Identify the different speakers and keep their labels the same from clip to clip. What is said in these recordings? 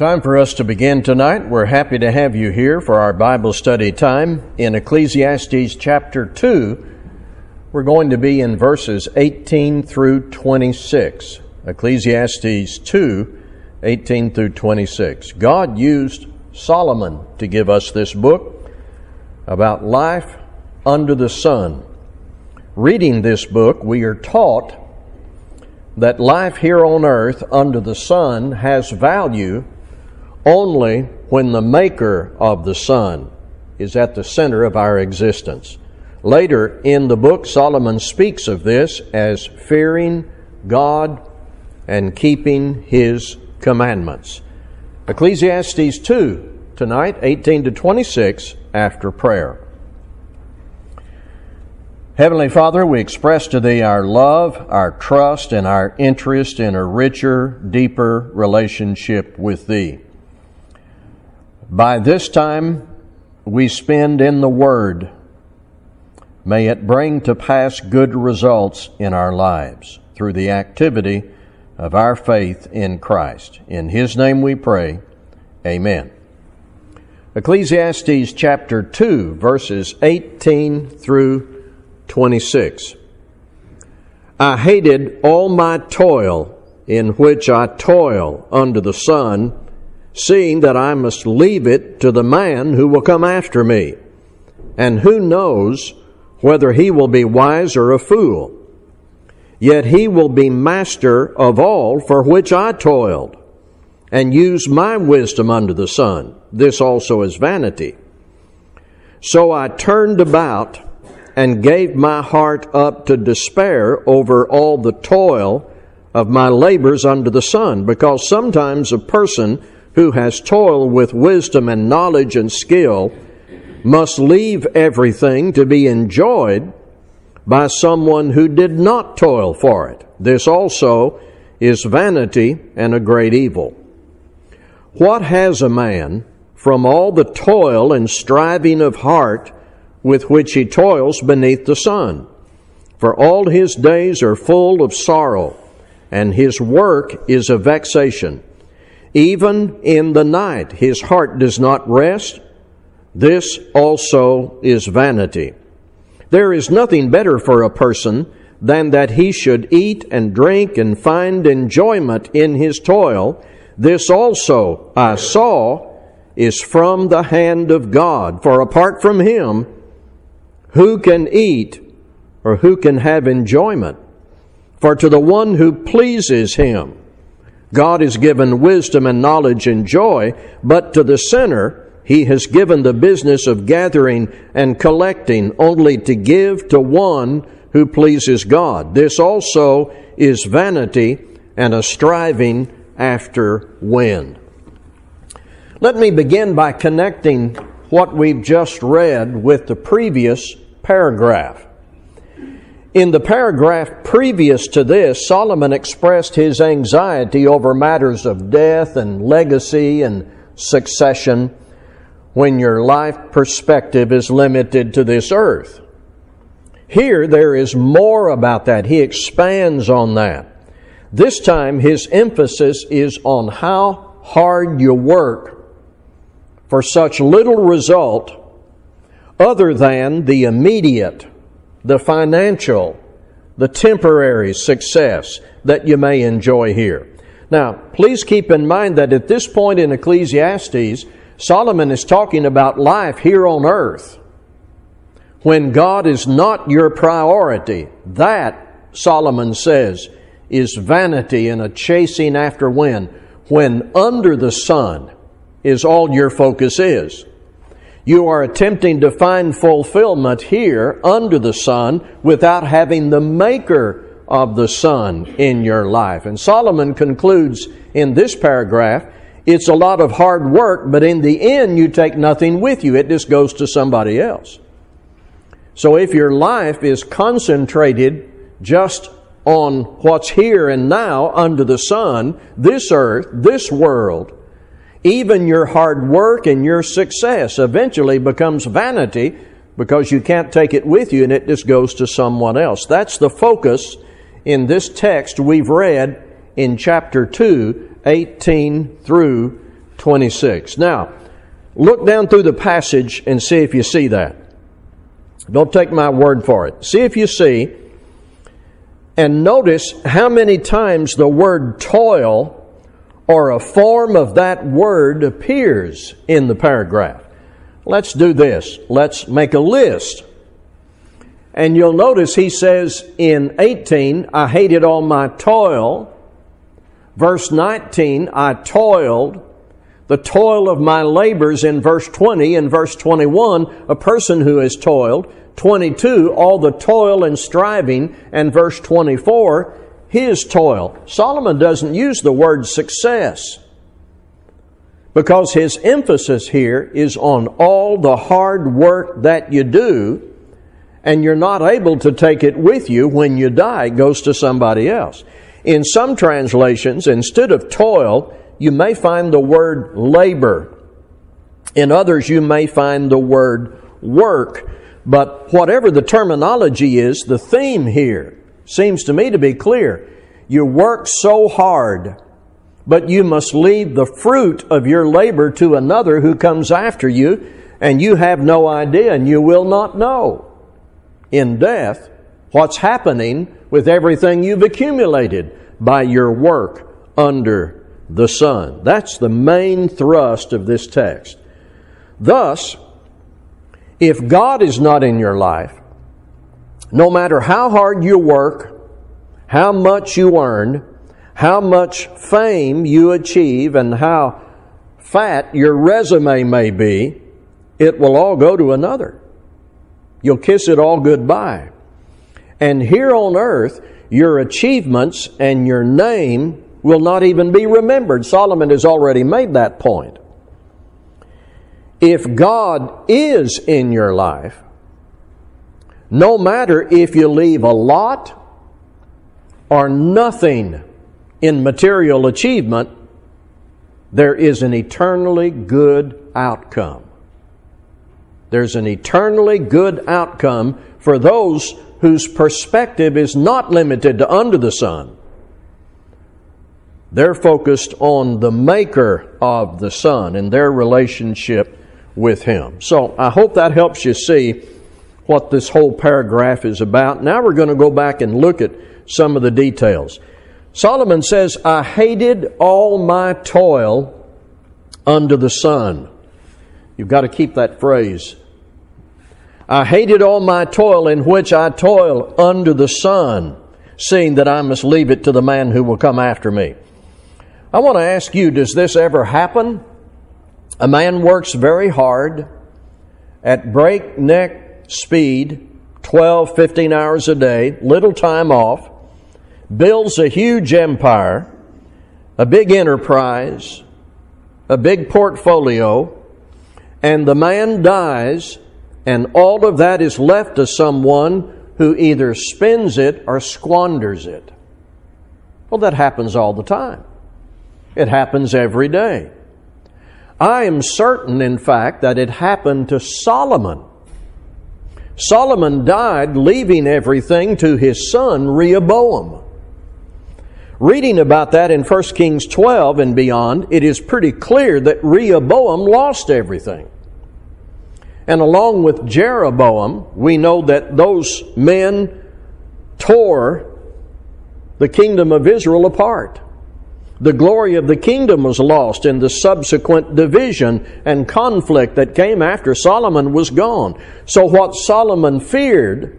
Speaker 1: Time for us to begin tonight. We're happy to have you here for our Bible study time in Ecclesiastes chapter 2. We're going to be in verses 18 through 26. Ecclesiastes 2, 18 through 26. God used Solomon to give us this book about life under the sun. Reading this book, we are taught that life here on earth under the sun has value only when the maker of the sun is at the center of our existence. Later in the book, Solomon speaks of this as fearing God and keeping his commandments. Ecclesiastes 2 tonight, 18 to 26, after prayer. Heavenly Father, we express to Thee our love, our trust, and our interest in a richer, deeper relationship with Thee. By this time we spend in the Word, may it bring to pass good results in our lives through the activity of our faith in Christ. In His name we pray. Amen. Ecclesiastes chapter 2, verses 18 through 26. I hated all my toil in which I toil under the sun seeing that I must leave it to the man who will come after me. And who knows whether he will be wise or a fool? Yet he will be master of all for which I toiled, and use my wisdom under the sun. This also is vanity. So I turned about and gave my heart up to despair over all the toil of my labors under the sun, because sometimes a person who has toiled with wisdom and knowledge and skill must leave everything to be enjoyed by someone who did not toil for it. This also is vanity and a great evil. What has a man from all the toil and striving of heart with which he toils beneath the sun? For all his days are full of sorrow, and his work is a vexation. Even in the night, his heart does not rest. This also is vanity. There is nothing better for a person than that he should eat and drink and find enjoyment in his toil. This also I saw is from the hand of God. For apart from him, who can eat or who can have enjoyment? For to the one who pleases him, God has given wisdom and knowledge and joy, but to the sinner, he has given the business of gathering and collecting only to give to one who pleases God. This also is vanity and a striving after wind. Let me begin by connecting what we've just read with the previous paragraph. In the paragraph previous to this, Solomon expressed his anxiety over matters of death and legacy and succession when your life perspective is limited to this earth. Here, there is more about that. He expands on that. This time, his emphasis is on how hard you work for such little result other than the immediate the financial, the temporary success that you may enjoy here. Now, please keep in mind that at this point in Ecclesiastes, Solomon is talking about life here on earth. When God is not your priority, that, Solomon says, is vanity and a chasing after wind. When under the sun is all your focus is you are attempting to find fulfillment here under the sun without having the maker of the sun in your life. And Solomon concludes in this paragraph, it's a lot of hard work, but in the end you take nothing with you. It just goes to somebody else. So if your life is concentrated just on what's here and now under the sun, this earth, this world, even your hard work and your success eventually becomes vanity because you can't take it with you and it just goes to someone else. That's the focus in this text we've read in chapter 2, 18 through 26. Now, look down through the passage and see if you see that. Don't take my word for it. See if you see, and notice how many times the word toil or a form of that word appears in the paragraph. Let's do this. Let's make a list. And you'll notice he says in 18, I hated all my toil. Verse 19, I toiled. The toil of my labors in verse 20. In verse 21, a person who has toiled. 22, all the toil and striving. And verse 24, his toil. Solomon doesn't use the word success because his emphasis here is on all the hard work that you do and you're not able to take it with you when you die, it goes to somebody else. In some translations, instead of toil, you may find the word labor. In others, you may find the word work. But whatever the terminology is, the theme here seems to me to be clear. You work so hard, but you must leave the fruit of your labor to another who comes after you, and you have no idea and you will not know in death what's happening with everything you've accumulated by your work under the sun. That's the main thrust of this text. Thus, if God is not in your life, no matter how hard you work, how much you earn, how much fame you achieve, and how fat your resume may be, it will all go to another. You'll kiss it all goodbye. And here on earth, your achievements and your name will not even be remembered. Solomon has already made that point. If God is in your life, no matter if you leave a lot or nothing in material achievement, there is an eternally good outcome. There's an eternally good outcome for those whose perspective is not limited to under the sun. They're focused on the maker of the sun and their relationship with him. So I hope that helps you see what this whole paragraph is about. Now we're going to go back and look at some of the details. Solomon says, I hated all my toil under the sun. You've got to keep that phrase. I hated all my toil in which I toil under the sun, seeing that I must leave it to the man who will come after me. I want to ask you, does this ever happen? A man works very hard at breakneck speed, 12, 15 hours a day, little time off, builds a huge empire, a big enterprise, a big portfolio, and the man dies, and all of that is left to someone who either spends it or squanders it. Well, that happens all the time. It happens every day. I am certain, in fact, that it happened to Solomon. Solomon died leaving everything to his son Rehoboam. Reading about that in 1 Kings 12 and beyond, it is pretty clear that Rehoboam lost everything. And along with Jeroboam, we know that those men tore the kingdom of Israel apart. The glory of the kingdom was lost in the subsequent division and conflict that came after Solomon was gone. So, what Solomon feared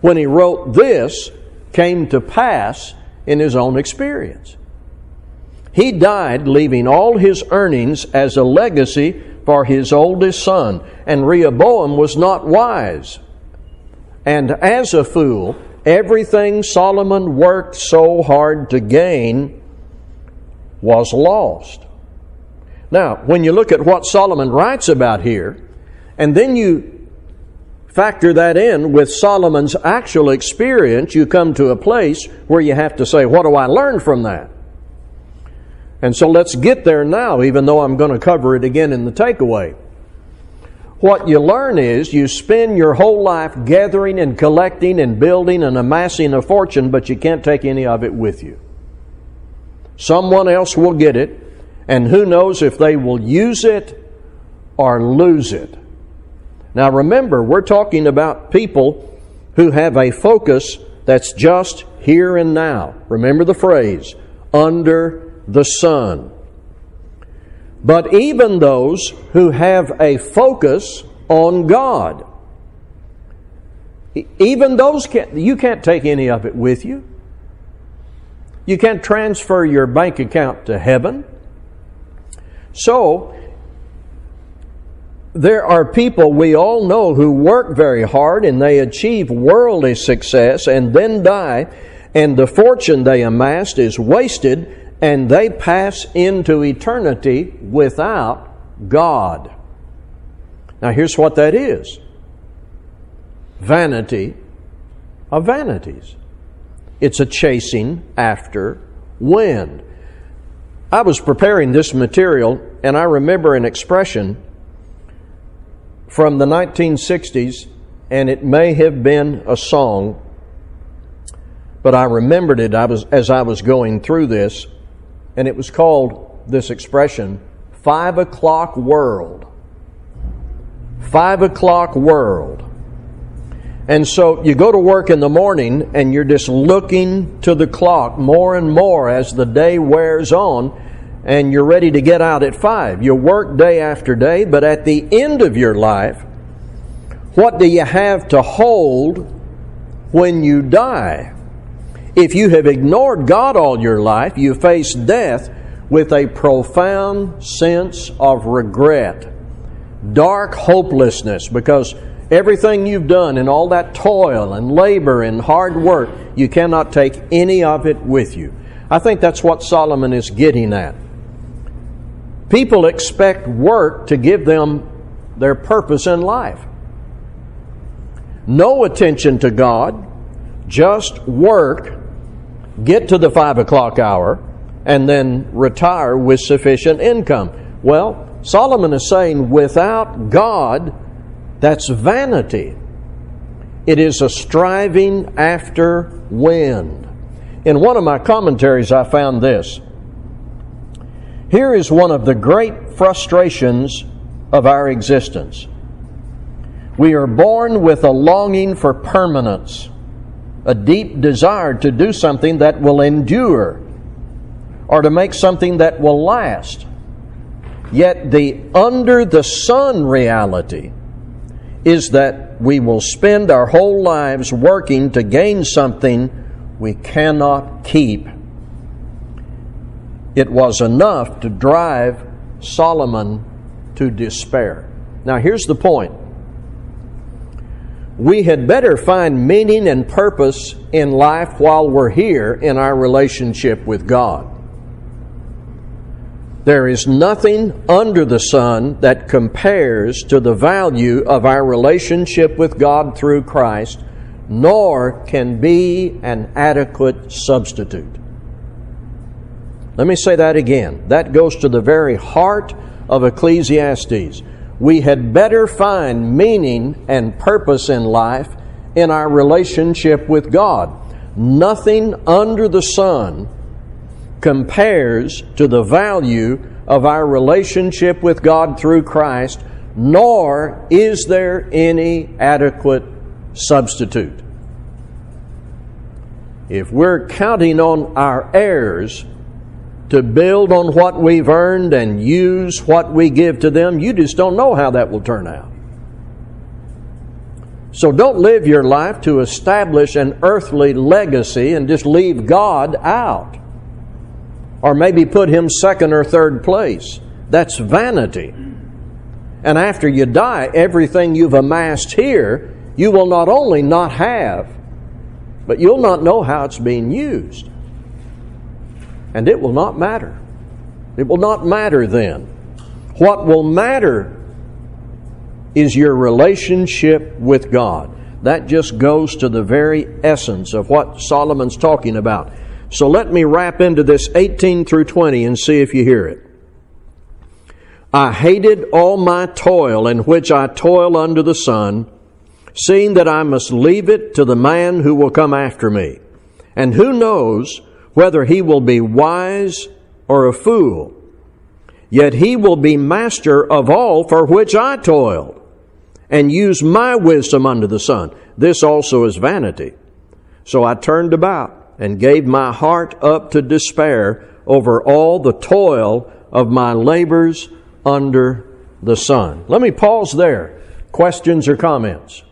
Speaker 1: when he wrote this came to pass in his own experience. He died leaving all his earnings as a legacy for his oldest son, and Rehoboam was not wise. And as a fool, everything Solomon worked so hard to gain was lost. Now, when you look at what Solomon writes about here, and then you factor that in with Solomon's actual experience, you come to a place where you have to say, What do I learn from that? And so let's get there now, even though I'm going to cover it again in the takeaway. What you learn is you spend your whole life gathering and collecting and building and amassing a fortune, but you can't take any of it with you. Someone else will get it, And who knows if they will use it or lose it. Now remember, we're talking about people who have a focus that's just here and now. Remember the phrase, under the sun. But even those who have a focus on God, even those can't, you can't take any of it with you. You can't transfer your bank account to heaven. So, there are people we all know who work very hard and they achieve worldly success and then die, and the fortune they amassed is wasted and they pass into eternity without God. Now, here's what that is vanity of vanities. It's a chasing after wind. I was preparing this material and I remember an expression from the 1960s, and it may have been a song, but I remembered it I was, as I was going through this, and it was called this expression Five O'Clock World. Five O'Clock World. And so you go to work in the morning and you're just looking to the clock more and more as the day wears on and you're ready to get out at five. You work day after day, but at the end of your life, what do you have to hold when you die? If you have ignored God all your life, you face death with a profound sense of regret, dark hopelessness, because everything you've done and all that toil and labor and hard work, you cannot take any of it with you. I think that's what Solomon is getting at. People expect work to give them their purpose in life. No attention to God, just work, get to the five o'clock hour, and then retire with sufficient income. Well, Solomon is saying without God, that's vanity. It is a striving after wind. In one of my commentaries, I found this. Here is one of the great frustrations of our existence. We are born with a longing for permanence, a deep desire to do something that will endure, or to make something that will last. Yet the under the sun reality is that we will spend our whole lives working to gain something we cannot keep it was enough to drive Solomon to despair. Now, here's the point we had better find meaning and purpose in life while we're here in our relationship with God. There is nothing under the sun that compares to the value of our relationship with God through Christ, nor can be an adequate substitute. Let me say that again. That goes to the very heart of Ecclesiastes. We had better find meaning and purpose in life in our relationship with God. Nothing under the sun compares to the value of our relationship with God through Christ, nor is there any adequate substitute. If we're counting on our heirs to build on what we've earned and use what we give to them, you just don't know how that will turn out. So don't live your life to establish an earthly legacy and just leave God out. Or maybe put Him second or third place. That's vanity. And after you die, everything you've amassed here, you will not only not have, but you'll not know how it's being used and it will not matter. It will not matter then. What will matter is your relationship with God. That just goes to the very essence of what Solomon's talking about. So let me wrap into this 18 through 20 and see if you hear it. I hated all my toil in which I toil under the sun, seeing that I must leave it to the man who will come after me. And who knows whether he will be wise or a fool. Yet he will be master of all for which I toiled, and use my wisdom under the sun. This also is vanity. So I turned about and gave my heart up to despair over all the toil of my labors under the sun. Let me pause there. Questions or comments?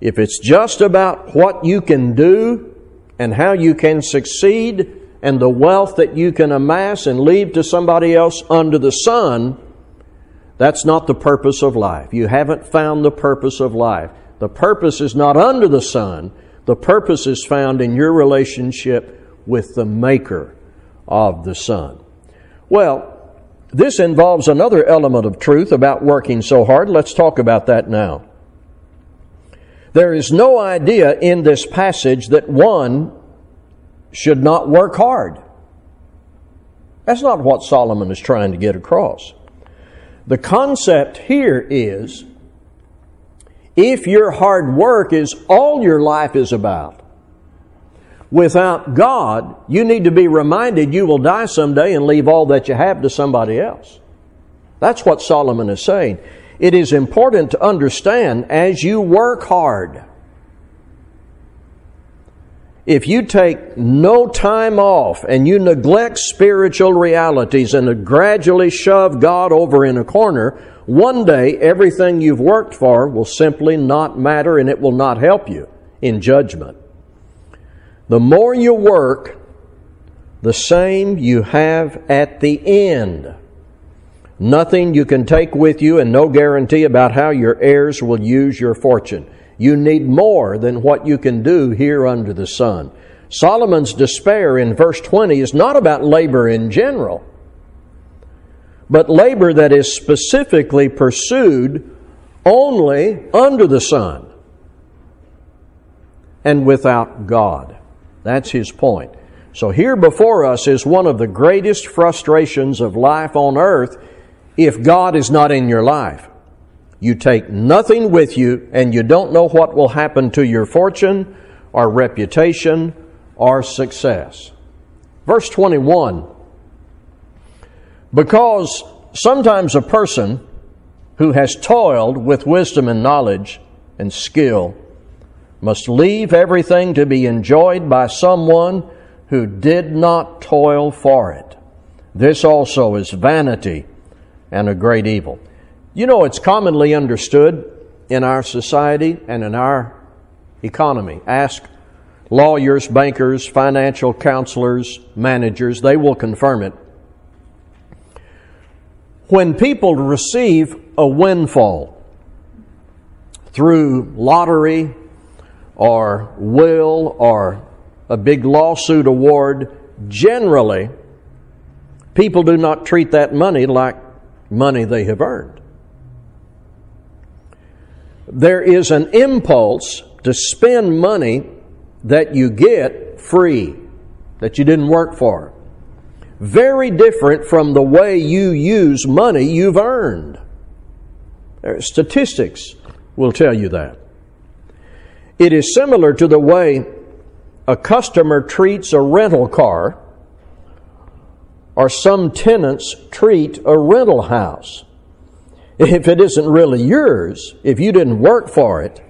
Speaker 1: If it's just about what you can do and how you can succeed and the wealth that you can amass and leave to somebody else under the sun, that's not the purpose of life. You haven't found the purpose of life. The purpose is not under the sun. The purpose is found in your relationship with the Maker of the sun. Well, this involves another element of truth about working so hard. Let's talk about that now. There is no idea in this passage that one should not work hard. That's not what Solomon is trying to get across. The concept here is if your hard work is all your life is about, without God, you need to be reminded you will die someday and leave all that you have to somebody else. That's what Solomon is saying. It is important to understand as you work hard, if you take no time off and you neglect spiritual realities and gradually shove God over in a corner, one day everything you've worked for will simply not matter and it will not help you in judgment. The more you work, the same you have at the end. Nothing you can take with you and no guarantee about how your heirs will use your fortune. You need more than what you can do here under the sun. Solomon's despair in verse 20 is not about labor in general, but labor that is specifically pursued only under the sun and without God. That's his point. So here before us is one of the greatest frustrations of life on earth if God is not in your life. You take nothing with you and you don't know what will happen to your fortune or reputation or success. Verse 21 Because sometimes a person who has toiled with wisdom and knowledge and skill must leave everything to be enjoyed by someone who did not toil for it. This also is vanity and a great evil. You know, it's commonly understood in our society and in our economy. Ask lawyers, bankers, financial counselors, managers, they will confirm it. When people receive a windfall through lottery, or will or a big lawsuit award, generally, people do not treat that money like money they have earned. There is an impulse to spend money that you get free, that you didn't work for. Very different from the way you use money you've earned. Uh, statistics will tell you that. It is similar to the way a customer treats a rental car or some tenants treat a rental house. If it isn't really yours, if you didn't work for it,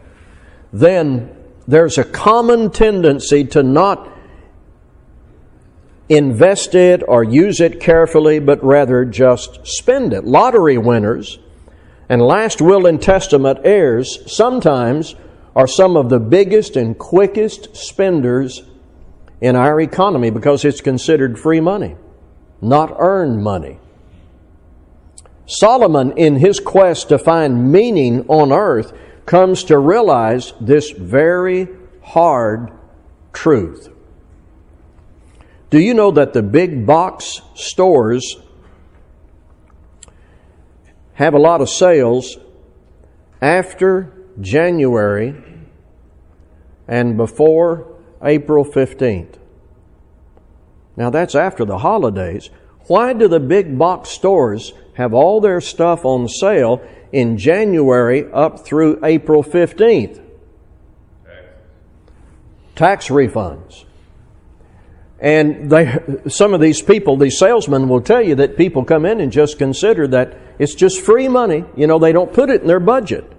Speaker 1: then there's a common tendency to not invest it or use it carefully, but rather just spend it. Lottery winners and last will and testament heirs sometimes are some of the biggest and quickest spenders in our economy because it's considered free money, not earned money. Solomon, in his quest to find meaning on earth, comes to realize this very hard truth. Do you know that the big box stores have a lot of sales after January and before April 15th. Now that's after the holidays. Why do the big box stores have all their stuff on sale in January up through April 15th? Tax refunds. And they, some of these people, these salesmen will tell you that people come in and just consider that it's just free money. You know, they don't put it in their budget.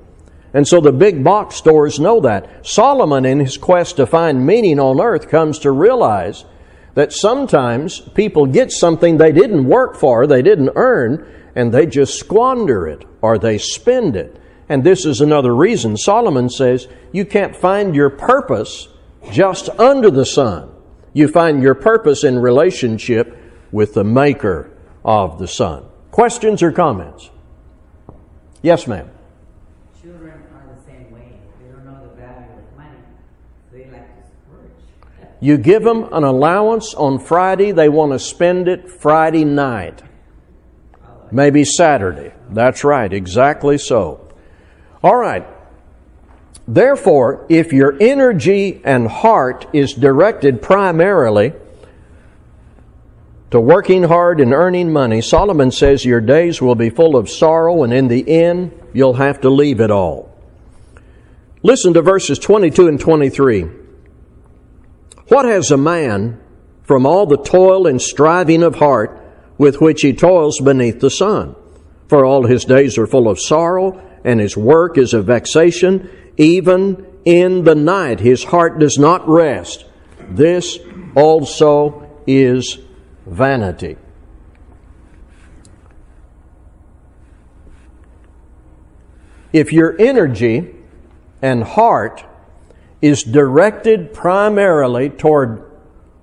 Speaker 1: And so the big box stores know that. Solomon, in his quest to find meaning on earth, comes to realize that sometimes people get something they didn't work for, they didn't earn, and they just squander it or they spend it. And this is another reason. Solomon says you can't find your purpose just under the sun. You find your purpose in relationship with the maker of the sun. Questions or comments? Yes, ma'am.
Speaker 2: Children are the same way. They don't know the value of money. They like to splurge.
Speaker 1: You give them an allowance on Friday, they want to spend it Friday night. Maybe Saturday. That's right, exactly so. All right. Therefore, if your energy and heart is directed primarily to working hard and earning money, Solomon says your days will be full of sorrow, and in the end, you'll have to leave it all. Listen to verses 22 and 23. What has a man from all the toil and striving of heart with which he toils beneath the sun? For all his days are full of sorrow, and his work is a vexation. Even in the night, his heart does not rest. This also is vanity. If your energy and heart is directed primarily toward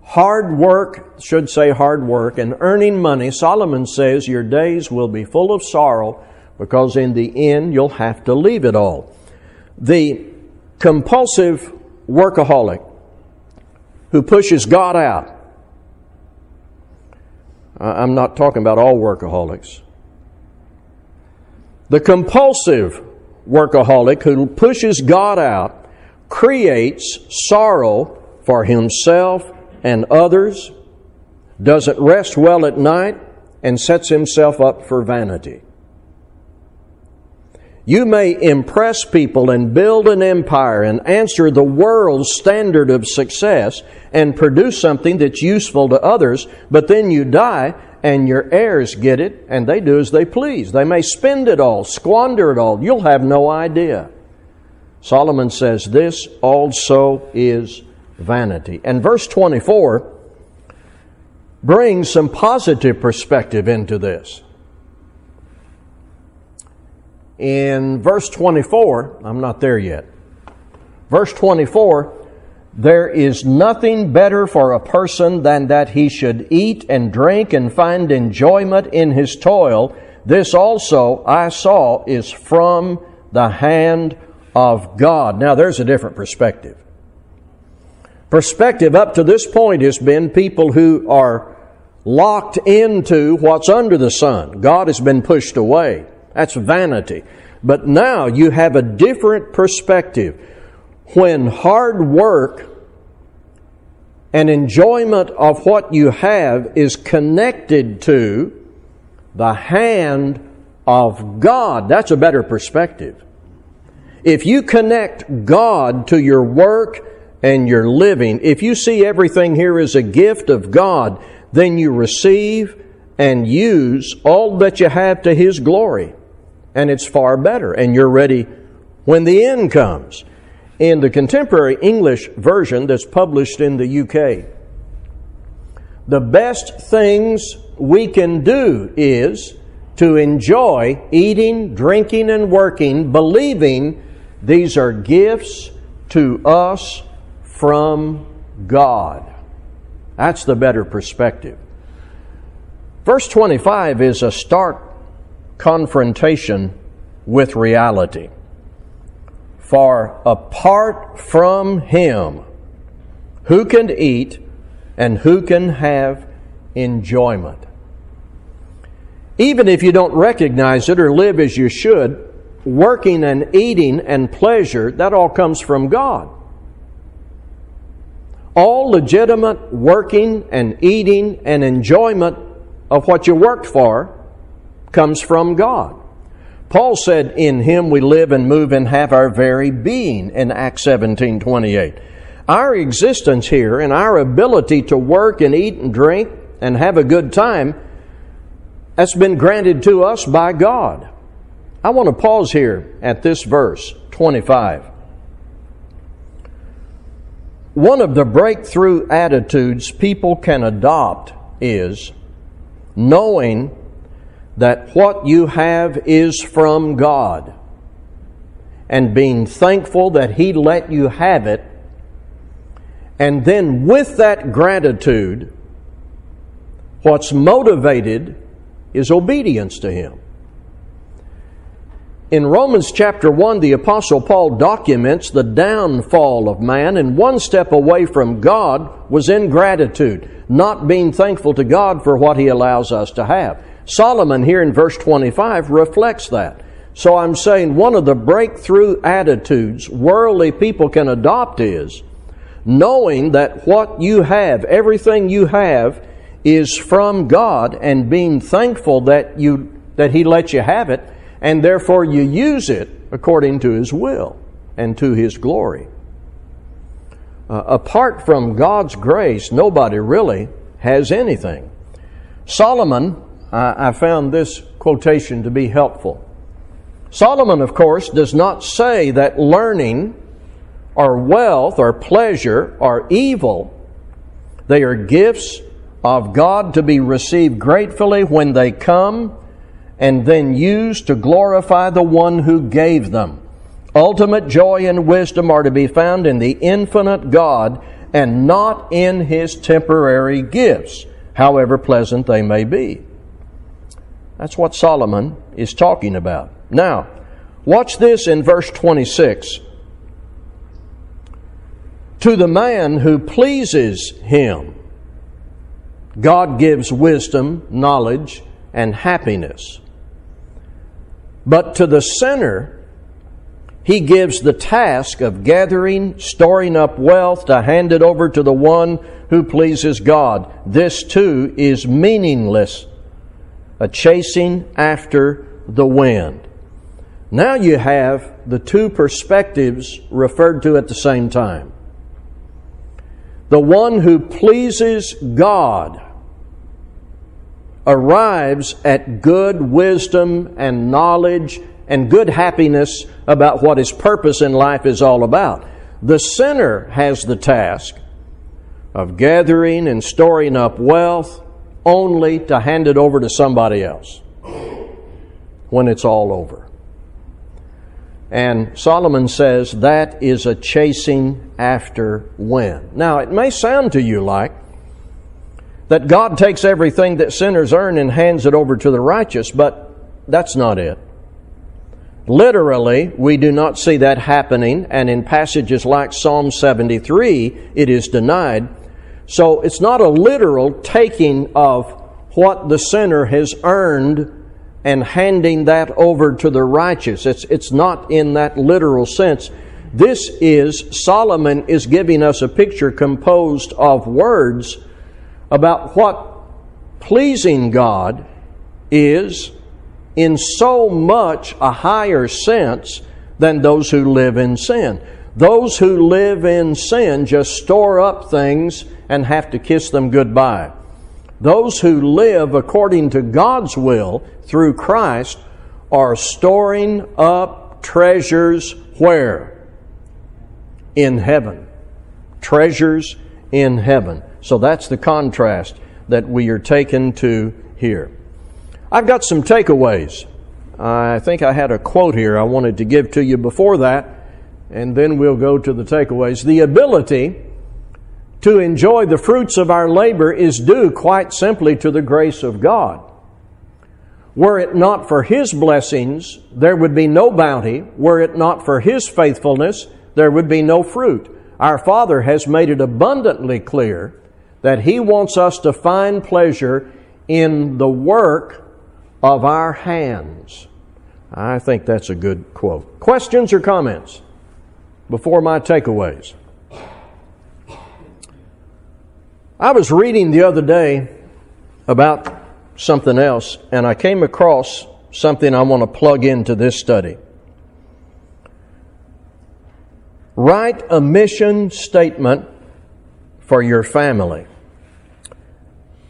Speaker 1: hard work, should say hard work, and earning money, Solomon says your days will be full of sorrow because in the end you'll have to leave it all. The compulsive workaholic who pushes God out. I'm not talking about all workaholics. The compulsive workaholic who pushes God out creates sorrow for himself and others, doesn't rest well at night, and sets himself up for vanity. You may impress people and build an empire and answer the world's standard of success and produce something that's useful to others, but then you die and your heirs get it and they do as they please. They may spend it all, squander it all. You'll have no idea. Solomon says this also is vanity. And verse 24 brings some positive perspective into this in verse 24, I'm not there yet. Verse 24, there is nothing better for a person than that he should eat and drink and find enjoyment in his toil. This also I saw is from the hand of God. Now there's a different perspective. Perspective up to this point has been people who are locked into what's under the sun. God has been pushed away. That's vanity. But now you have a different perspective. When hard work and enjoyment of what you have is connected to the hand of God, that's a better perspective. If you connect God to your work and your living, if you see everything here as a gift of God, then you receive and use all that you have to His glory and it's far better, and you're ready when the end comes. In the contemporary English version that's published in the UK, the best things we can do is to enjoy eating, drinking, and working, believing these are gifts to us from God. That's the better perspective. Verse 25 is a stark confrontation with reality. For apart from Him, who can eat and who can have enjoyment? Even if you don't recognize it or live as you should, working and eating and pleasure, that all comes from God. All legitimate working and eating and enjoyment of what you worked for comes from God. Paul said, In him we live and move and have our very being in Acts 17 28. Our existence here and our ability to work and eat and drink and have a good time that's been granted to us by God. I want to pause here at this verse 25. One of the breakthrough attitudes people can adopt is knowing that what you have is from God and being thankful that He let you have it. And then with that gratitude, what's motivated is obedience to Him. In Romans chapter 1, the Apostle Paul documents the downfall of man, and one step away from God was ingratitude, not being thankful to God for what He allows us to have. Solomon, here in verse 25, reflects that. So I'm saying one of the breakthrough attitudes worldly people can adopt is knowing that what you have, everything you have, is from God and being thankful that you that He let you have it and therefore you use it according to His will and to His glory. Uh, apart from God's grace, nobody really has anything. Solomon, I found this quotation to be helpful. Solomon, of course, does not say that learning or wealth or pleasure are evil. They are gifts of God to be received gratefully when they come and then used to glorify the one who gave them. Ultimate joy and wisdom are to be found in the infinite God and not in his temporary gifts, however pleasant they may be. That's what Solomon is talking about. Now, watch this in verse 26. To the man who pleases him, God gives wisdom, knowledge, and happiness. But to the sinner, he gives the task of gathering, storing up wealth to hand it over to the one who pleases God. This too is meaningless, a chasing after the wind. Now you have the two perspectives referred to at the same time. The one who pleases God arrives at good wisdom and knowledge and good happiness about what his purpose in life is all about. The sinner has the task of gathering and storing up wealth only to hand it over to somebody else when it's all over. And Solomon says that is a chasing after wind. Now, it may sound to you like that God takes everything that sinners earn and hands it over to the righteous, but that's not it. Literally, we do not see that happening, and in passages like Psalm 73, it is denied. So it's not a literal taking of what the sinner has earned and handing that over to the righteous. It's, it's not in that literal sense. This is, Solomon is giving us a picture composed of words about what pleasing God is in so much a higher sense than those who live in sin. Those who live in sin just store up things and have to kiss them goodbye. Those who live according to God's will through Christ are storing up treasures where? In heaven. Treasures in heaven. So that's the contrast that we are taken to here. I've got some takeaways. I think I had a quote here I wanted to give to you before that, and then we'll go to the takeaways. The ability to enjoy the fruits of our labor is due quite simply to the grace of God. Were it not for His blessings, there would be no bounty. Were it not for His faithfulness, there would be no fruit. Our Father has made it abundantly clear that He wants us to find pleasure in the work of our hands. I think that's a good quote. Questions or comments before my takeaways? I was reading the other day about something else, and I came across something I want to plug into this study. Write a mission statement for your family.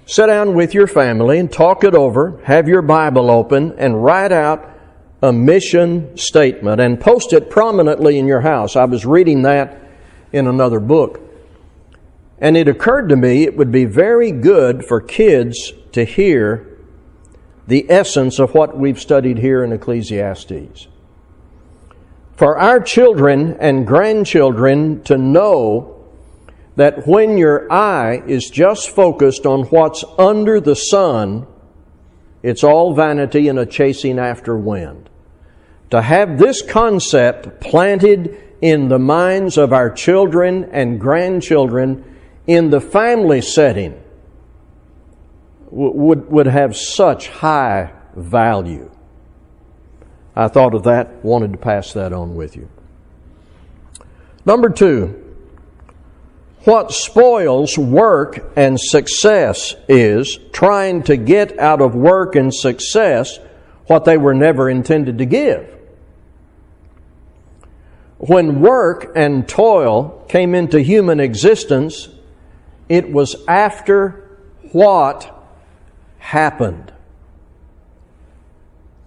Speaker 1: Sit down with your family and talk it over. Have your Bible open and write out a mission statement and post it prominently in your house. I was reading that in another book. And it occurred to me it would be very good for kids to hear the essence of what we've studied here in Ecclesiastes. For our children and grandchildren to know that when your eye is just focused on what's under the sun, it's all vanity and a chasing after wind. To have this concept planted in the minds of our children and grandchildren in the family setting would, would have such high value. I thought of that, wanted to pass that on with you. Number two, what spoils work and success is trying to get out of work and success what they were never intended to give. When work and toil came into human existence, it was after what happened?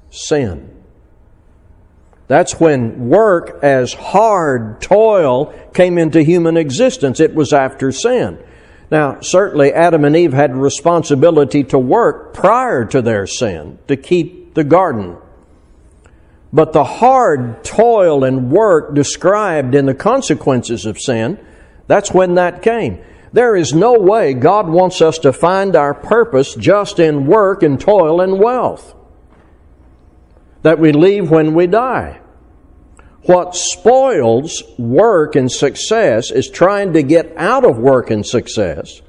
Speaker 1: Sin. That's when work as hard toil came into human existence. It was after sin. Now, certainly Adam and Eve had responsibility to work prior to their sin to keep the garden. But the hard toil and work described in the consequences of sin, that's when that came. There is no way God wants us to find our purpose just in work and toil and wealth that we leave when we die. What spoils work and success is trying to get out of work and success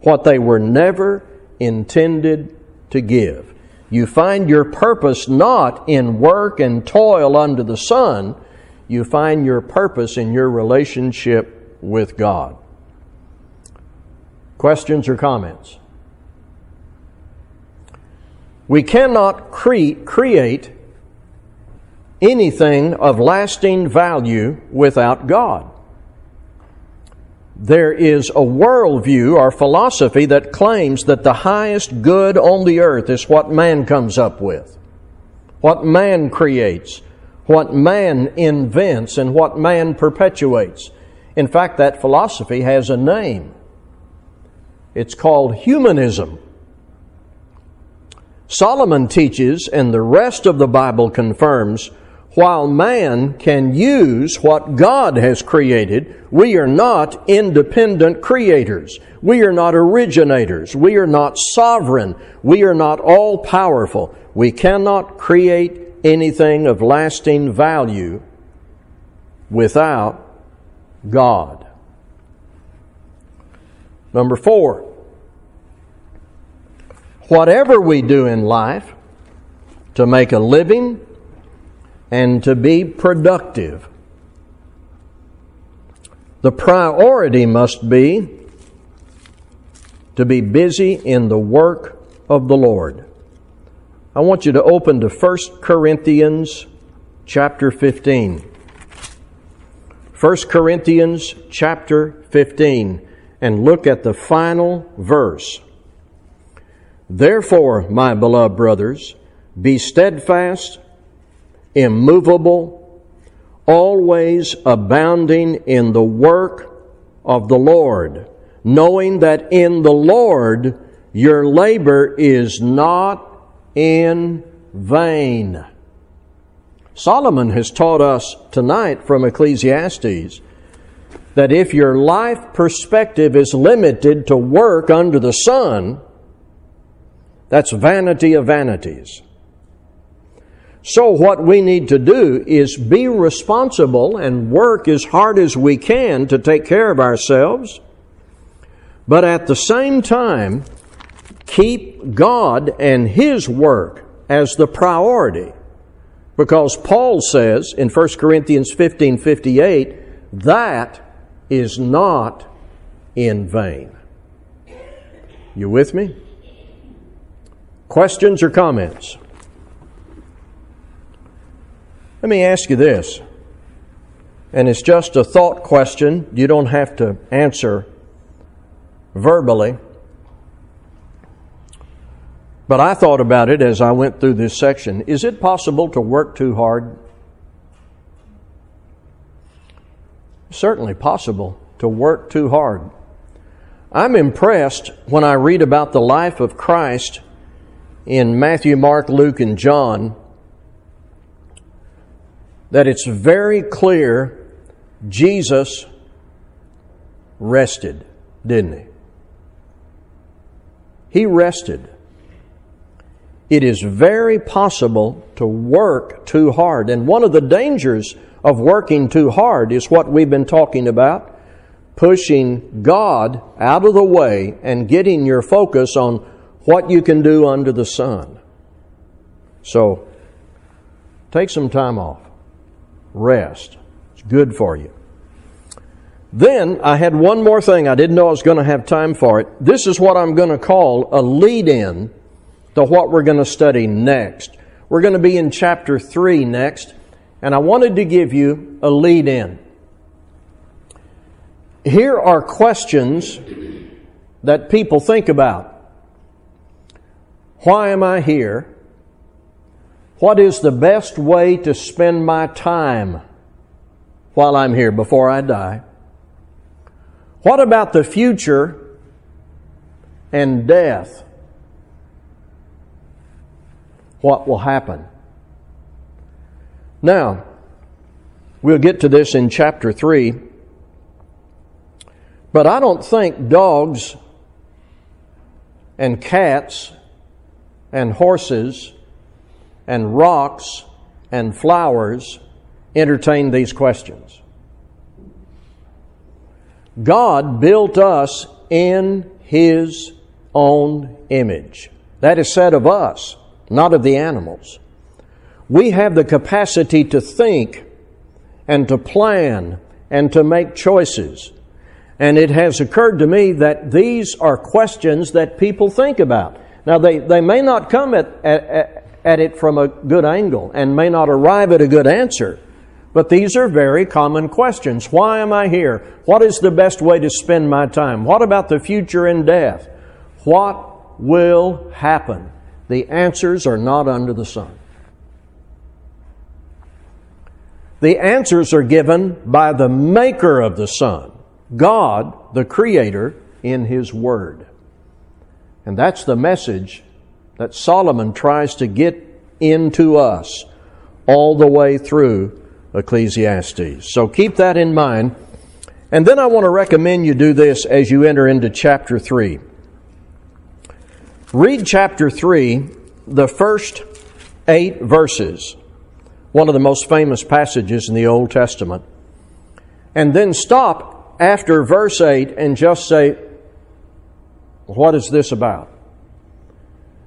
Speaker 1: what they were never intended to give. You find your purpose not in work and toil under the sun, you find your purpose in your relationship with God. Questions or comments? We cannot cre- create anything of lasting value without God. There is a worldview or philosophy that claims that the highest good on the earth is what man comes up with, what man creates, what man invents, and what man perpetuates. In fact, that philosophy has a name. It's called humanism. Solomon teaches, and the rest of the Bible confirms, while man can use what God has created, we are not independent creators. We are not originators. We are not sovereign. We are not all powerful. We cannot create anything of lasting value without God. Number four, whatever we do in life to make a living and to be productive, the priority must be to be busy in the work of the Lord. I want you to open to 1 Corinthians chapter 15. 1 Corinthians chapter 15 and look at the final verse. Therefore, my beloved brothers, be steadfast, immovable, always abounding in the work of the Lord, knowing that in the Lord your labor is not in vain. Solomon has taught us tonight from Ecclesiastes that if your life perspective is limited to work under the sun, that's vanity of vanities. So, what we need to do is be responsible and work as hard as we can to take care of ourselves, but at the same time, keep God and His work as the priority. Because Paul says in 1 Corinthians 15 58, that is not in vain. You with me? Questions or comments? Let me ask you this. and it's just a thought question. You don't have to answer verbally. But I thought about it as I went through this section. Is it possible to work too hard? Certainly possible to work too hard. I'm impressed when I read about the life of Christ in Matthew, Mark, Luke, and John that it's very clear Jesus rested, didn't he? He rested. It is very possible to work too hard. And one of the dangers of working too hard is what we've been talking about pushing God out of the way and getting your focus on what you can do under the sun. So, take some time off. Rest. It's good for you. Then I had one more thing. I didn't know I was going to have time for it. This is what I'm going to call a lead in to what we're going to study next. We're going to be in chapter 3 next, and I wanted to give you a lead in. Here are questions that people think about. Why am I here? What is the best way to spend my time while I'm here before I die? What about the future and death? What will happen? Now, we'll get to this in chapter 3. But I don't think dogs and cats and horses and rocks and flowers entertain these questions. God built us in His own image. That is said of us, not of the animals. We have the capacity to think and to plan and to make choices. And it has occurred to me that these are questions that people think about. Now, they, they may not come at, at, at it from a good angle and may not arrive at a good answer. But these are very common questions. Why am I here? What is the best way to spend my time? What about the future and death? What will happen? The answers are not under the sun. The answers are given by the maker of the sun, God, the Creator, in His Word. And that's the message that Solomon tries to get into us all the way through Ecclesiastes. So keep that in mind. And then I want to recommend you do this as you enter into chapter 3. Read chapter 3, the first eight verses, one of the most famous passages in the Old Testament, and then stop after verse 8 and just say, What is this about?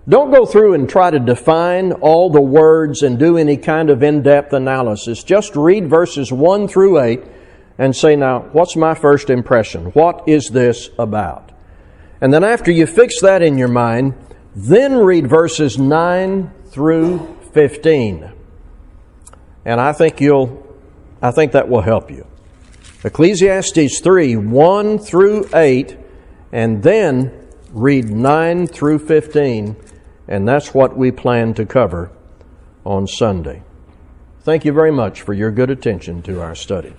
Speaker 1: Don't go through and try to define all the words and do any kind of in depth analysis. Just read verses 1 through 8 and say, Now, what's my first impression? What is this about? And then after you fix that in your mind, then read verses 9 through 15. And I think you'll, I think that will help you. Ecclesiastes 3, 1 through 8, and then read 9 through 15 and that's what we plan to cover on Sunday. Thank you very much for your good attention to our study.